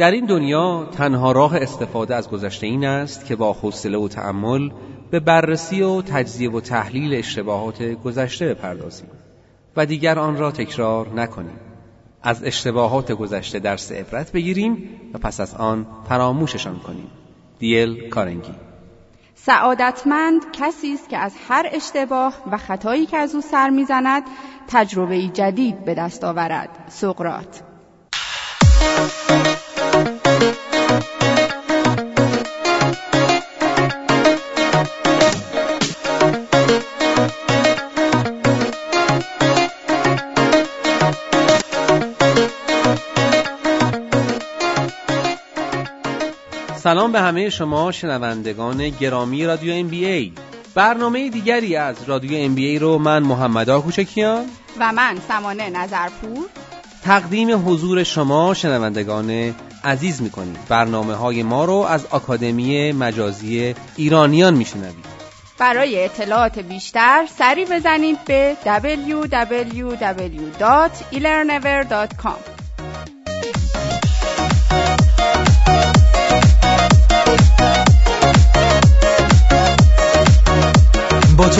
در این دنیا تنها راه استفاده از گذشته این است که با حوصله و تأمل به بررسی و تجزیه و تحلیل اشتباهات گذشته بپردازیم و دیگر آن را تکرار نکنیم. از اشتباهات گذشته درس عبرت بگیریم و پس از آن فراموششان کنیم. دیل کارنگی. سعادتمند کسی است که از هر اشتباه و خطایی که از او سر می‌زند تجربه جدید به دست آورد. سقرات سلام به همه شما شنوندگان گرامی رادیو ام بی ای برنامه دیگری از رادیو ام بی ای رو من محمد کوچکیان و من سمانه نظرپور. تقدیم حضور شما شنوندگان عزیز می‌کنیم. برنامه های ما رو از آکادمی مجازی ایرانیان میشنوید. برای اطلاعات بیشتر سری بزنید به www.elearnever.com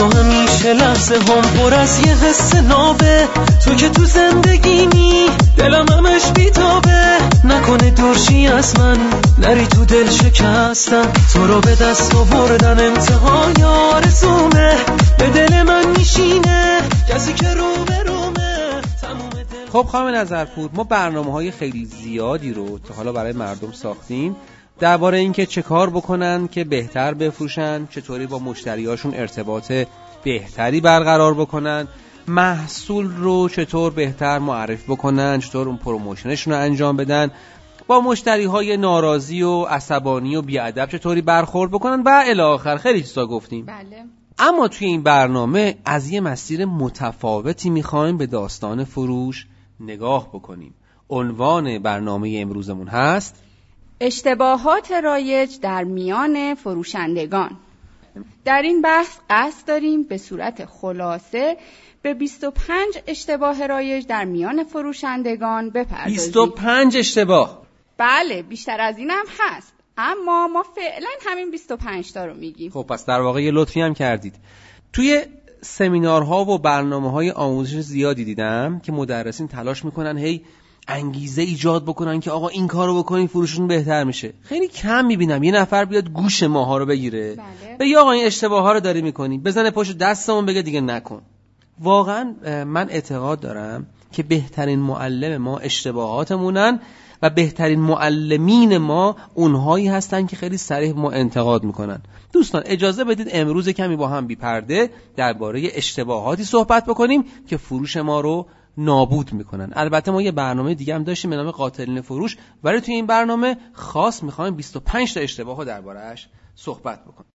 تو همیشه لحظه هم پر از یه حس نابه. تو که تو زندگیمی دلم همش بیتابه. نکنه دورشی از من نری تو دل شکستم. تو رو به دست آوردن انتهای آرزومه. به دل من میشینه کسی که رو به رومه خب خانم نظرپور ما برنامه های خیلی زیادی رو تا حالا برای مردم ساختیم. درباره اینکه چه کار بکنن که بهتر بفروشن چطوری با مشتریاشون ارتباط بهتری برقرار بکنن محصول رو چطور بهتر معرفی بکنن چطور اون پروموشنشون رو انجام بدن با مشتری های ناراضی و عصبانی و بیادب چطوری برخورد بکنن و الی آخر خیلی چیزا گفتیم. بله. اما توی این برنامه از یه مسیر متفاوتی می‌خوایم به داستان فروش نگاه بکنیم. عنوان برنامه امروزمون هست اشتباهات رایج در میان فروشندگان. در این بحث قصد داریم به صورت خلاصه به 25 اشتباه رایج در میان فروشندگان بپردازیم. 25 اشتباه. بله بیشتر از اینم هست. اما ما فعلا همین 25 تا رو میگیم. خب پس در واقع یه لطفی هم کردید. توی سمینارها و برنامه های آموزش زیادی دیدم که مدرسین تلاش می‌کنن هی انگیزه ایجاد بکنن که آقا این کارو بکنین فروشتون بهتر میشه. خیلی کم می‌بینم. یه نفر بیاد گوش ماها رو بگیره. بله. بگه آقا این اشتباه ها رو داری می‌کنی. بزنه پشت دستمون بگه دیگه نکن. واقعا من اعتقاد دارم که بهترین معلم ما اشتباهاتمونن و بهترین معلمین ما اونهایی هستن که خیلی سریع ما انتقاد می‌کنن. دوستان اجازه بدید امروز کمی با هم بیپرده درباره اشتباهاتی صحبت بکنیم که فروش ما رو نابود می‌کنن. البته ما یه برنامه دیگه هم داشتیم به نام قاتلین فروش. ولی توی این برنامه خاص می‌خوایم 25 تا اشتباه رو دربارهش صحبت بکنیم.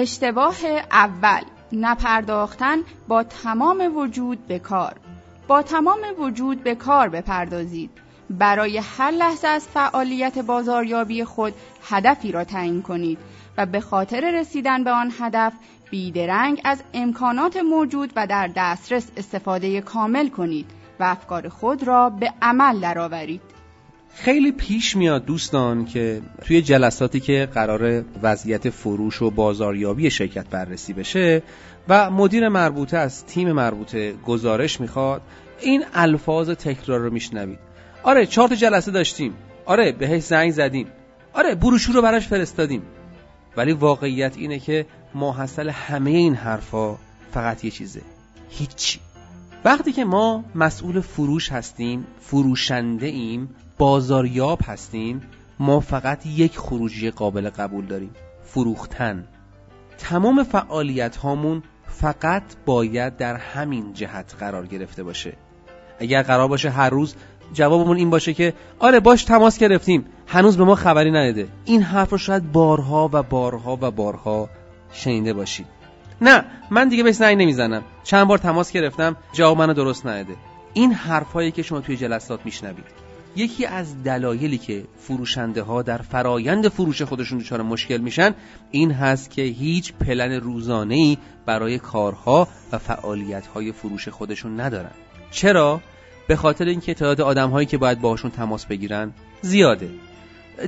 اشتباه اول نپرداختن با تمام وجود به کار با تمام وجود به کار بپردازید برای هر لحظه از فعالیت بازاریابی خود هدفی را تعیین کنید و به خاطر رسیدن به آن هدف بیدرنگ از امکانات موجود و در دسترس استفاده کامل کنید و افکار خود را به عمل درآورید. خیلی پیش میاد دوستان که توی جلساتی که قرار وضعیت فروش و بازاریابی شرکت بررسی بشه و مدیر مربوطه از تیم مربوطه گزارش می‌خواد این الفاظ تکرار رو میشنوید. آره چهار تا جلسه داشتیم. آره بهش زنگ زدیم. آره بروشور رو براش فرستادیم. ولی واقعیت اینه که ماحصل همه این حرفا فقط یه چیزه. هیچی. وقتی که ما مسئول فروش هستیم فروشنده ایم بازاریاب هستیم ما فقط یک خروجی قابل قبول داریم فروختن. تمام فعالیت هامون فقط باید در همین جهت قرار گرفته باشه. اگر قرار باشه هر روز جوابمون این باشه که آره باش تماس گرفتیم هنوز به ما خبری نداده. این حرف رو شاید بارها و بارها و بارها شنیده باشید. نه من دیگه بهش زنگ نمی‌زنم. چند بار تماس گرفتم جواب منو درست نداده. این حرفایی که شما توی جلسات میشنوید. یکی از دلایلی که فروشنده ها در فرایند فروش خودشون دچار مشکل میشن این هست که هیچ پلن روزانه ای برای کارها و فعالیت های فروش خودشون ندارن. چرا؟ به خاطر اینکه تعداد آدمهایی که باید باهاشون تماس بگیرن زیاده.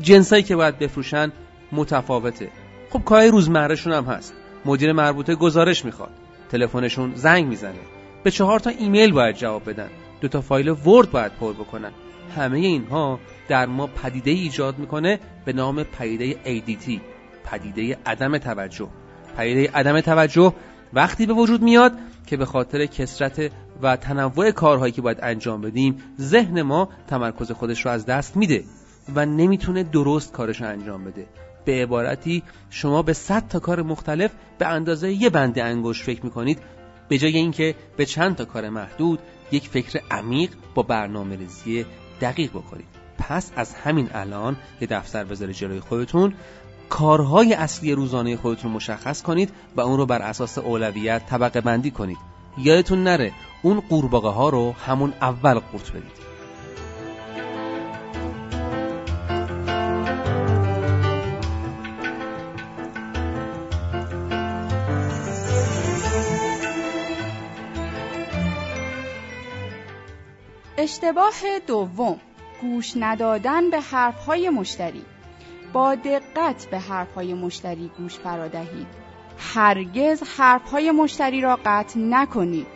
جنسایی که باید بفروشن متفاوته. خب کارهای روزمرهشون هم هست. مدیر مربوطه گزارش می‌خواد. تلفنشون زنگ می‌زنه. به چهار تا ایمیل باید جواب بدن. دو تا فایل ورد باید پر بکنن. همه اینها در ما پدیده ایجاد می‌کنه به نام پدیده ADT پدیده عدم توجه. پدیده عدم توجه وقتی به وجود میاد که به خاطر کسرت و تنوع کارهایی که باید انجام بدیم ذهن ما تمرکز خودش رو از دست میده و نمی‌تونه درست کارش رو انجام بده. به عبارتی شما به صد تا کار مختلف به اندازه یه بند انگشت فکر می‌کنید به جای اینکه به چند تا کار محدود یک فکر عمیق با برنامه ریزی دقیق بکنید. پس از همین الان یه دفتر بذارید جلوی خودتون. کارهای اصلی روزانه خودتون مشخص کنید و اون رو بر اساس اولویت طبقه بندی کنید. یادتون نره اون قورباغه ها رو همون اول قورت بدید. اشتباه دوم گوش ندادن به حرفهای مشتری. با دقت به حرفهای مشتری گوش فرادهید هرگز حرفهای مشتری را قطع نکنید.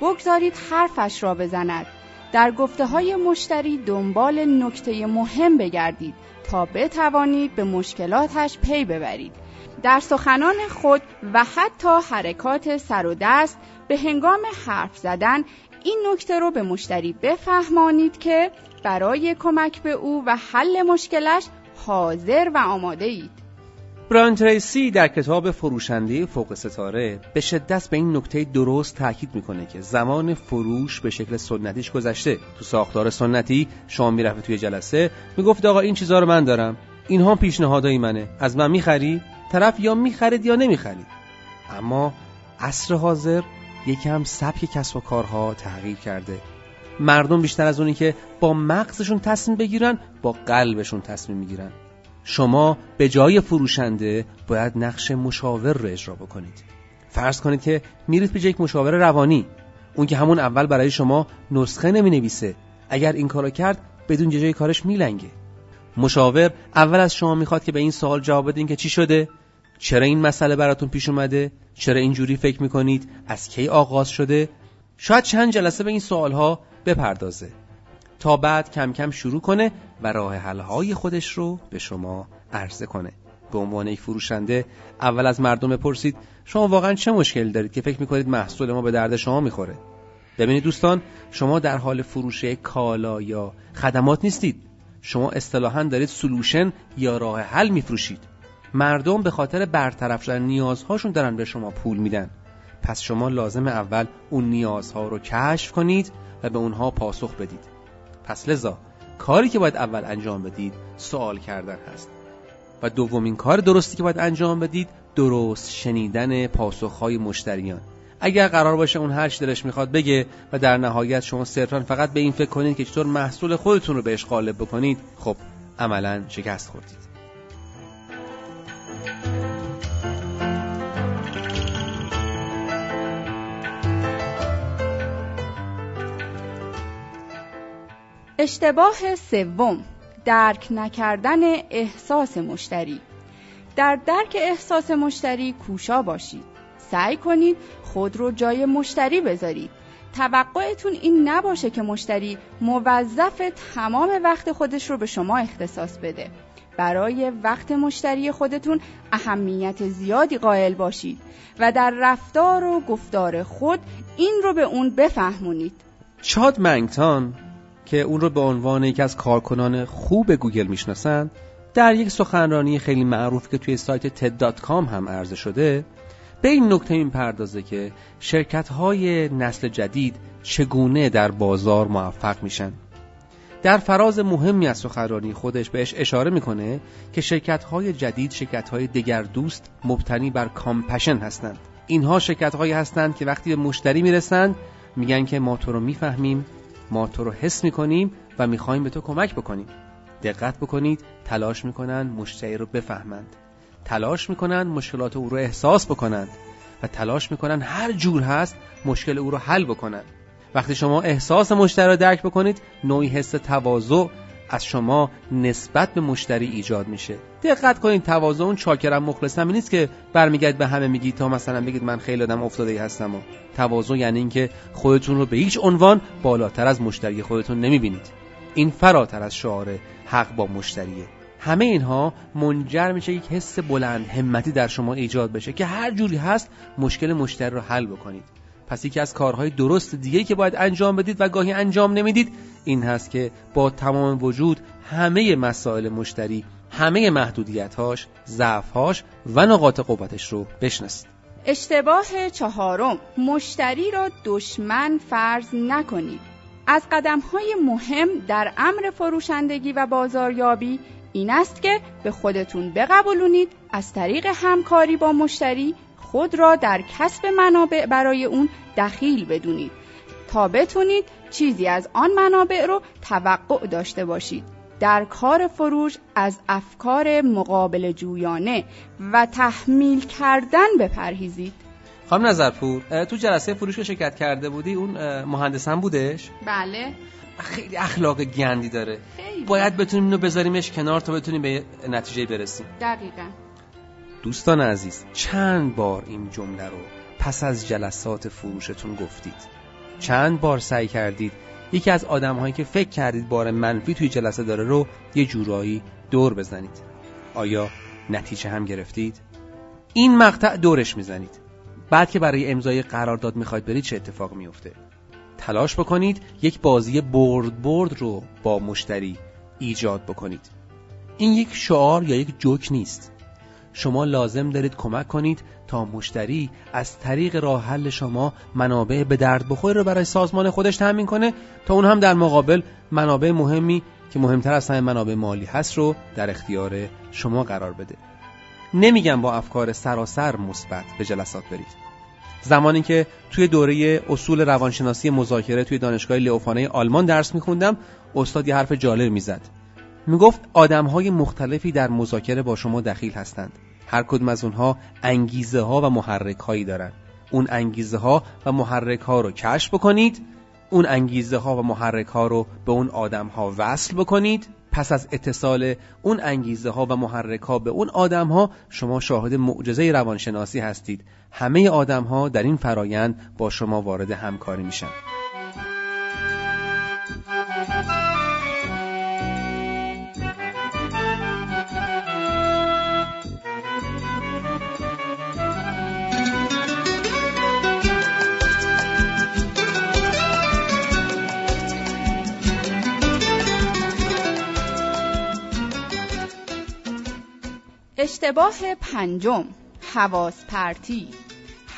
بگذارید حرفش را بزند. در گفته های مشتری دنبال نکته مهم بگردید تا بتوانید به مشکلاتش پی ببرید. در سخنان خود و حتی حرکات سر و دست به هنگام حرف زدن این نکته رو به مشتری بفهمانید که برای کمک به او و حل مشکلش حاضر و آماده اید. بران تریسی در کتاب فروشنده فوق ستاره به شدت به این نکته درست تاکید می‌کنه که زمان فروش به شکل سنتیش گذشته. تو ساختار سنتی شما می‌رفت توی جلسه می‌گفت آقا این چیزها رو من دارم. اینها پیشنهادای منه. از من می‌خری؟ طرف یا می‌خرید یا نمی‌خرید. اما عصر حاضر یکم سبک کسب و کارها تغییر کرده. مردم بیشتر از اونی که با مغزشون تصمیم بگیرن با قلبشون تصمیم می‌گیرن. شما به جای فروشنده باید نقش مشاور رو اجرا بکنید. فرض کنید که میرید به یک مشاور روانی. اون که همون اول برای شما نسخه نمی نویسه اگر این کارو کرد بدون جای کارش میلنگه. مشاور اول از شما می‌خواد که به این سوال جواب بدین که چی شده؟ چرا این مسئله براتون پیش اومده؟ چرا اینجوری فکر می‌کنید؟ از کی آغاز شده؟ شاید چند جلسه به این سوالها بپردازه. تا بعد کم کم شروع کنه و راه حلهای خودش رو به شما عرضه کنه. به عنوان یک فروشنده اول از مردم بپرسید شما واقعا چه مشکلی دارید که فکر می‌کنید محصول ما به درد شما می‌خوره؟ ببینید دوستان شما در حال فروش کالا یا خدمات نیستید. شما اصطلاحا دارید سلوشن یا راه حل میفروشید. مردم به خاطر برطرف شدن نیازهاشون دارن به شما پول میدن. پس شما لازم اول اون نیازها رو کشف کنید و به اونها پاسخ بدید. پس لذا کاری که باید اول انجام بدید سوال کردن هست. و دومین کار درستی که باید انجام بدید درست شنیدن پاسخهای مشتریان. اگر قرار باشه اون هر چی دلش می‌خواد بگه و در نهایت شما صرفا فقط به این فکر کنید که چطور محصول خودتون رو بهش غالب بکنید خب عملا شکست خوردید. اشتباه سوم درک نکردن احساس مشتری. در درک احساس مشتری کوشا باشید. سعی کنید خود رو جای مشتری بذارید. توقعتون این نباشه که مشتری موظف تمام وقت خودش رو به شما اختصاص بده. برای وقت مشتری خودتون اهمیت زیادی قائل باشید و در رفتار و گفتار خود این رو به اون بفهمونید. چاد منگتان. که اون رو به عنوان یکی از کارکنان خوب گوگل می‌شناسن در یک سخنرانی خیلی معروف که توی سایت TED.com هم عرضه شده به این نکته این پردازه که شرکت های نسل جدید چگونه در بازار موفق میشن. در فراز مهمی از سخنرانی خودش بهش اشاره می‌کنه که شرکت های جدید شرکت های دگر دوست مبتنی بر کامپشن هستند. اینها شرکت هایی هستند که وقتی به مشتری می‌رسند میگن که ما تو رو می‌فهمیم. ما تو رو حس می‌کنیم و می‌خوایم به تو کمک بکنیم. دقت بکنید تلاش می‌کنن مشتری رو بفهمند. تلاش می‌کنن مشکلات او رو احساس بکنند. و تلاش می‌کنن هر جور هست مشکل او رو حل بکنند وقتی شما احساس مشتری رو درک بکنید نوعی حس تواضع از شما نسبت به مشتری ایجاد میشه. دقت کنید تواضع اون چاکرم مخلصم نیست که برمیگرد به همه میگید تا مثلا بگید من خیلی آدم افتاده هستم و تواضع یعنی اینکه خودتون رو به هیچ عنوان بالاتر از مشتری خودتون نمی‌بینید. این فراتر از شعار حق با مشتریه. همه اینها منجر میشه یک حس بلند همتی در شما ایجاد بشه که هر جوری هست مشکل مشتری رو حل بکنید. پس یکی از کارهای درست دیگه که باید انجام بدید و گاهی انجام نمی‌دید این هست که با تمام وجود همه مسائل مشتری همه محدودیتهاش، ضعفهاش و نقاط قوتش رو بشناسید. اشتباه چهارم مشتری را دشمن فرض نکنید. از قدم های مهم در امر فروشندگی و بازاریابی این است که به خودتون بقبولونید از طریق همکاری با مشتری خود را در کسب منابع برای اون دخیل بدونید تا بتونید چیزی از آن منابع رو توقع داشته باشید. در کار فروش از افکار مقابل جویانه و تحمیل کردن بپرهیزید. خانم نظرپور تو جلسه فروش که شرکت کرده بودی اون مهندسم بودش؟ بله. خیلی اخلاق گندی داره. خیلی. باید بتونیم اینو بذاریمش کنار تا بتونیم به نتیجه برسیم. دقیقا. دوستان عزیز چند بار این جمله رو پس از جلسات فروشتون گفتید. چند بار سعی کردید یکی از آدمهایی که فکر کردید بار منفی توی جلسه داره رو یه جورایی دور بزنید. آیا نتیجه هم گرفتید؟ این مقطع دورش می‌زنید. بعد که برای امضای قرارداد می‌خواید برید چه اتفاق میفته تلاش بکنید یک بازی برد برد رو با مشتری ایجاد بکنید. این یک شعار یا یک جوک نیست. شما لازم دارید کمک کنید تا مشتری از طریق راه حل شما منابع به درد بخوری رو برای سازمان خودش تامین کنه. تا اون هم در مقابل منابع مهمی که مهمتر از همه منابع مالی هست رو در اختیار شما قرار بده. نمیگم با افکار سراسر مثبت به جلسات برید. زمانی که توی دوره اصول روانشناسی مذاکره توی دانشگاه لئوفانه آلمان درس میخوندم استاد یه حرف جالب می‌زد. می‌گفت آدمهای مختلفی در مذاکره با شما دخیل هستند. هر کدوم از اونها انگیزه ها و محرک هایی دارن. اون انگیزه ها و محرک ها رو کشف بکنید اون انگیزه ها و محرک ها رو به اون آدم ها وصل بکنید. پس از اتصال اون انگیزه ها و محرک ها به اون آدم ها شما شاهد معجزه روانشناسی هستید. همه آدم ها در این فرایند با شما وارد همکاری میشن. اشتباه پنجم حواس پرتی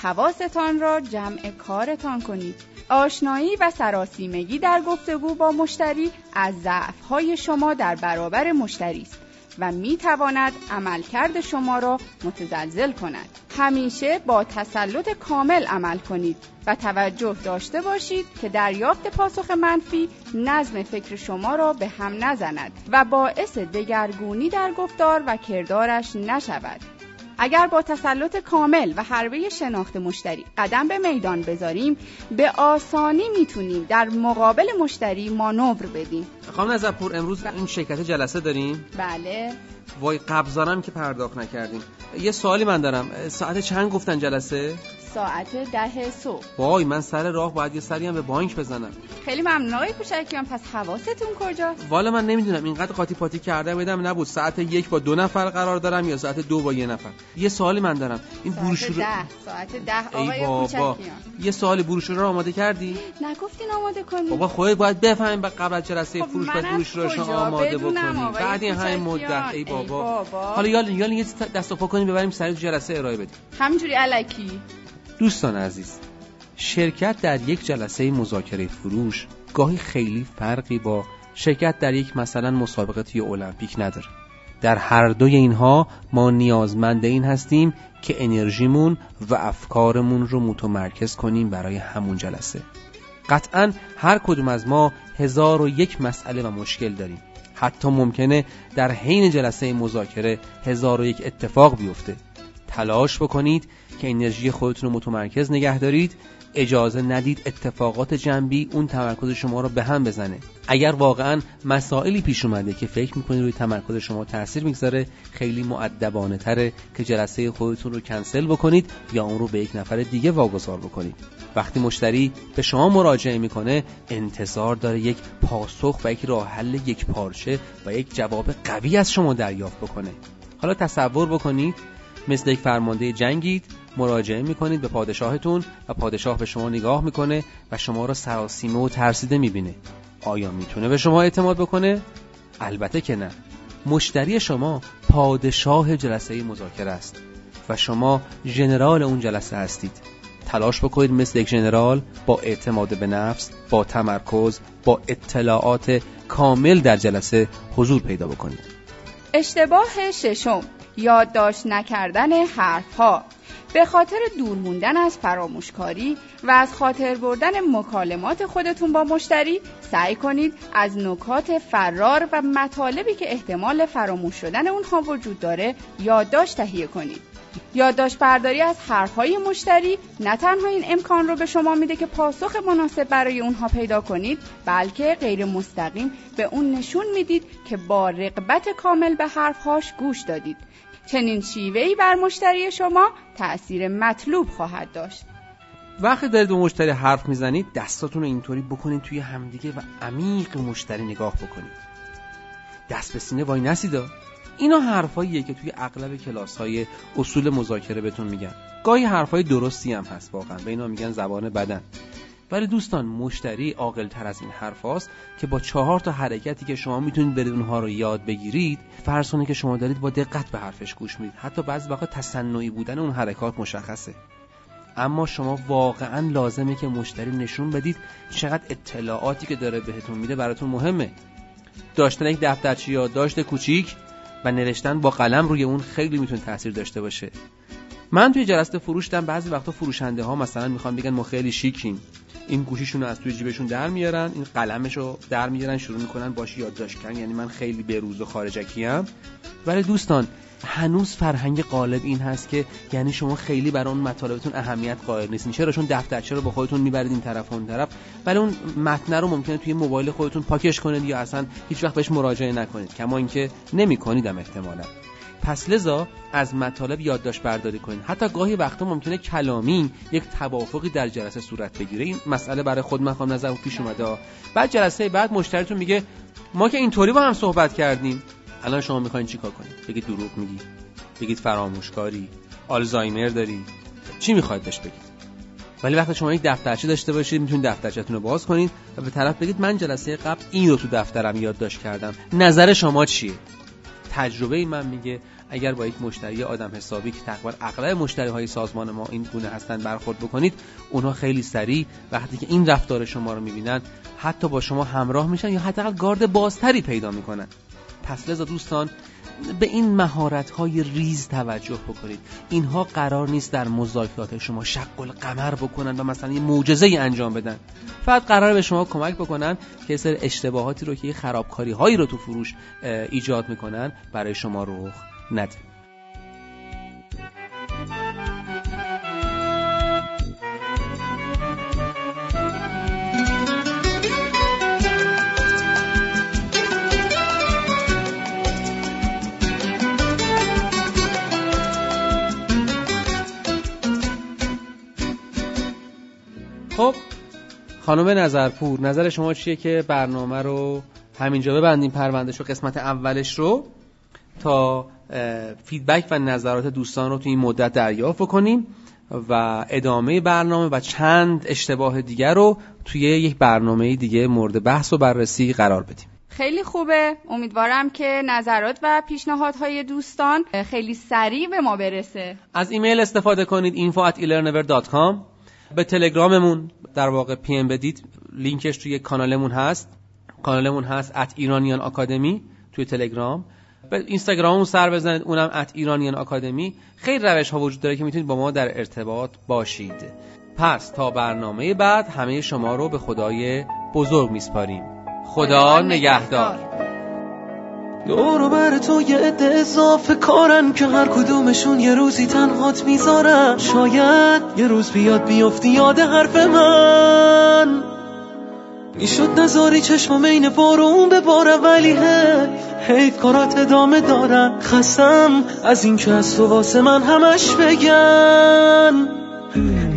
حواستان را جمع کارتان کنید. آشنایی و سراسیمگی در گفتگو با مشتری از ضعفهای شما در برابر مشتری است. و می تواند عملکرد شما را متزلزل کند. همیشه با تسلط کامل عمل کنید و توجه داشته باشید که دریافت پاسخ منفی نظم فکر شما را به هم نزند و باعث دگرگونی در گفتار و کردارش نشود. اگر با تسلط کامل و حربه شناخت مشتری قدم به میدان بذاریم به آسانی می‌تونیم در مقابل مشتری مانور بدیم. خانم نظرپور امروز این شرکت جلسه داریم؟ بله. وای قبضانم که پرداخت نکردیم. یه سوالی من دارم. ساعت چند گفتن جلسه؟ ساعت ده صبح. وای من سر راه باید یه سری هم به بانک بزنم. خیلی ممنون آقای کوچکیان پس حواستون کجاست والا من نمی‌دونم اینقدر قاطی پاتی کرده بدم نبود. ساعت یک با دو نفر قرار دارم یا ساعت دو با یه نفر؟ یه سوالی من دارم. این ساعت ده ساعت ده. آقای بابا. یه سوالی بروشور رو آماده کردی؟ نگفتین آماده کنی. بابا خودت باید بفهمیم قبل از جلسه فروش باید منم بروشورش رو آماده بکنی. بعد این همین کوچکیان؟ مدت. ای بابا. حالا یالا یالا یه دست و پا کنیم ببریم سریع جلسه ارائه بدیم. همینجوری علکی. دوستان عزیز شرکت در یک جلسه مذاکره فروش گاهی خیلی فرقی با شرکت در یک مثلا مسابقه توی المپیک نداره. در هر دوی اینها ما نیازمند این هستیم که انرژیمون و افکارمون رو متمرکز کنیم برای همون جلسه. قطعا هر کدوم از ما هزار و یک مسئله و مشکل داریم. حتی ممکنه در حین جلسه مذاکره هزار و یک اتفاق بیفته. تلاش بکنید که انرژی خودتون رو متمرکز نگه دارید. اجازه ندید اتفاقات جنبی اون تمرکز شما رو به هم بزنه. اگر واقعا مسائلی پیش اومده که فکر می‌کنید روی تمرکز شما تاثیر می‌گذاره خیلی معدبانه تره که جلسه خودتون رو کنسل بکنید یا اون رو به یک نفر دیگه واگذار بکنید. وقتی مشتری به شما مراجعه می‌کنه انتظار داره یک پاسخ و یک راه حل یک پارچه و یک جواب قوی از شما دریافت بکنه. حالا تصور بکنید مثل یک فرمانده جنگید مراجعه می‌کنید به پادشاهتون و پادشاه به شما نگاه می‌کنه و شما را سراسیمه و ترسیده می‌بینه. آیا می‌تونه به شما اعتماد بکنه؟ البته که نه. مشتری شما پادشاه جلسه مذاکره است و شما ژنرال اون جلسه هستید. تلاش بکنید مثل یک ژنرال با اعتماد به نفس با تمرکز با اطلاعات کامل در جلسه حضور پیدا بکنید. اشتباه ششم. یادداشت نکردن حرف ها به خاطر دور موندن از فراموشکاری و از خاطر بردن مکالمات خودتون با مشتری سعی کنید از نکات فرار و مطالبی که احتمال فراموش شدن اونها وجود داره یادداشت تهیه کنید. یادداشت برداری از حرفهای مشتری نه تنها این امکان رو به شما میده که پاسخ مناسب برای اونها پیدا کنید بلکه غیر مستقیم به اون نشون می‌دید که با رقبت کامل به حرفهاش گوش دادید. چنین شیوهی بر مشتری شما تأثیر مطلوب خواهد داشت. وقتی دارید به مشتری حرف می‌زنید دستاتون رو اینطوری بکنید توی همدیگه و عمیق مشتری نگاه بکنید. دست به سینه وای نسیدا. اینا حرفاییه که توی اغلب کلاس های اصول مذاکره بهتون میگن. گاهی حرفای درستی هم هست واقعا به اینا میگن زبان بدن. ولی دوستان مشتری عاقل تر از این حرف هاست که با چهار تا حرکتی که شما می‌تونید برید اونها رو یاد بگیرید فرض که شما دارید با دقت به حرفش گوش می‌دید. حتی بعضی وقتا تصنعی بودن اون حرکات مشخصه. اما شما واقعا لازمه که مشتری نشون بدید چقدر اطلاعاتی که داره بهتون میده براتون مهمه. داشتن یک دفترچه یادداشت کوچیک و نوشتن با قلم روی اون خیلی می‌تونه تاثیر داشته باشه. من توی جلسه فروش دیدم بعضی وقتا فروشنده ها مثلا می‌خوان بگن ما خیلی شیکیم. این گوشیشون رو از توی جیبشون در میارن این قلمش رو در میارن شروع می‌کنن باش یادداشت کردن. یعنی من خیلی بروز و خارجکی ام ولی دوستان هنوز فرهنگ غالب این هست که یعنی شما خیلی برای اون مطالبتون اهمیت قائل نیستین. چرا؟ چون دفترچه رو با خودتون می‌برید این طرف اون طرف. ولی اون متن رو ممکنه توی موبایل خودتون پاکش کنید یا اصلا هیچ وقت بهش مراجعه نکنید. کما اینکه نمیکنیدم احتمالا. پس لذا از مطالب یادداشت برداری کنید. حتی گاهی وقتا ممکنه کلامی یک توافقی در جلسه صورت بگیره. این مسئله برای خود خواهم نظر پیش اومده. بعد جلسه بعد مشتریتون میگه ما که اینطوری با هم صحبت کردیم. الان شما می‌خواین چیکار کنید؟ بگید دروغ میگی بگید فراموشکاری آلزایمر داری. چی می‌خواید بهش بگید؟ ولی وقتی شما یک دفترچه داشته باشید می‌تونید دفترچهتون رو باز کنید و به طرف بگید من جلسه قبل این رو تو دفترم یادداشت کردم. نظر شما چیه؟ تجربه من میگه اگر با یک مشتری آدم حسابی که تقریبا اغلب مشتری های سازمان ما این گونه هستن برخورد بکنید اونها خیلی سریع وقتی که این رفتار شما رو می‌بینن حتی با شما همراه میشن یا حداقل گارد بازتری پیدا می‌کنن. پس لذا دوستان به این مهارت های ریز توجه بکنید. اینها قرار نیست در مذاکرات شما شق القمر بکنن و مثلا یه معجزه ای انجام بدن. فقط قرار به شما کمک بکنن که سر اشتباهاتی رو که خرابکاری هایی رو تو فروش ایجاد می‌کنن برای شما رخ نده. خب خانم نظرپور نظر شما چیه که برنامه رو همینجا ببندیم؟ پروندهش رو قسمت اولش رو تا فیدبک و نظرات دوستان رو تو این مدت دریافت کنیم و ادامه برنامه و چند اشتباه دیگر رو توی یک برنامه دیگه مورد بحث و بررسی قرار بدیم. خیلی خوبه. امیدوارم که نظرات و پیشنهادهای دوستان خیلی سریع به ما برسه. از ایمیل استفاده کنید info at به تلگراممون در واقع PM بدید. لینکش توی کانالمون هست. کانالمون هست at ایرانیان آکادمی توی تلگرام. به اینستاگراممون سر بزنید اونم at ایرانیان آکادمی خیلی روش ها وجود داره که می‌تونید با ما در ارتباط باشید. پس تا برنامه بعد همه شما رو به خدای بزرگ میسپاریم. خدا نگهدار. دورو بر تو یه عده اضافه کارن که هر کدومشون یه روزی تنهات می‌ذارن. شاید یه روز بیاد بیفتی یاد حرف من. می‌شد نزاری چشمم این بارون به باره ولی حیف کارات ادامه دارن. خستم از این که از تو واسه من همش بگن.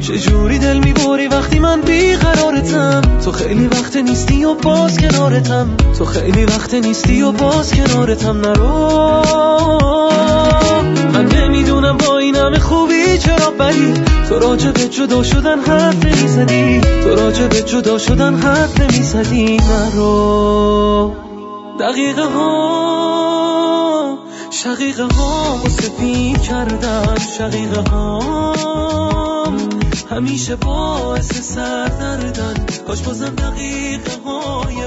چجوری دل می‌بری وقتی من بیقرارتم؟ تو خیلی وقت نیستی و باز کنارتم. تو خیلی وقت نیستی و باز کنارتم. نرو. من نمی‌دونم با این همه خوبی چرا بلی تو راجع به جدا شدن حرف نمی‌زدی تو راجع به جدا شدن حرف نمی‌زدی نرو. دقیقه ها شقیقه ها سفید کردن شقیقه ها همیشه باعث سردردن. کاش بازم دقیقه های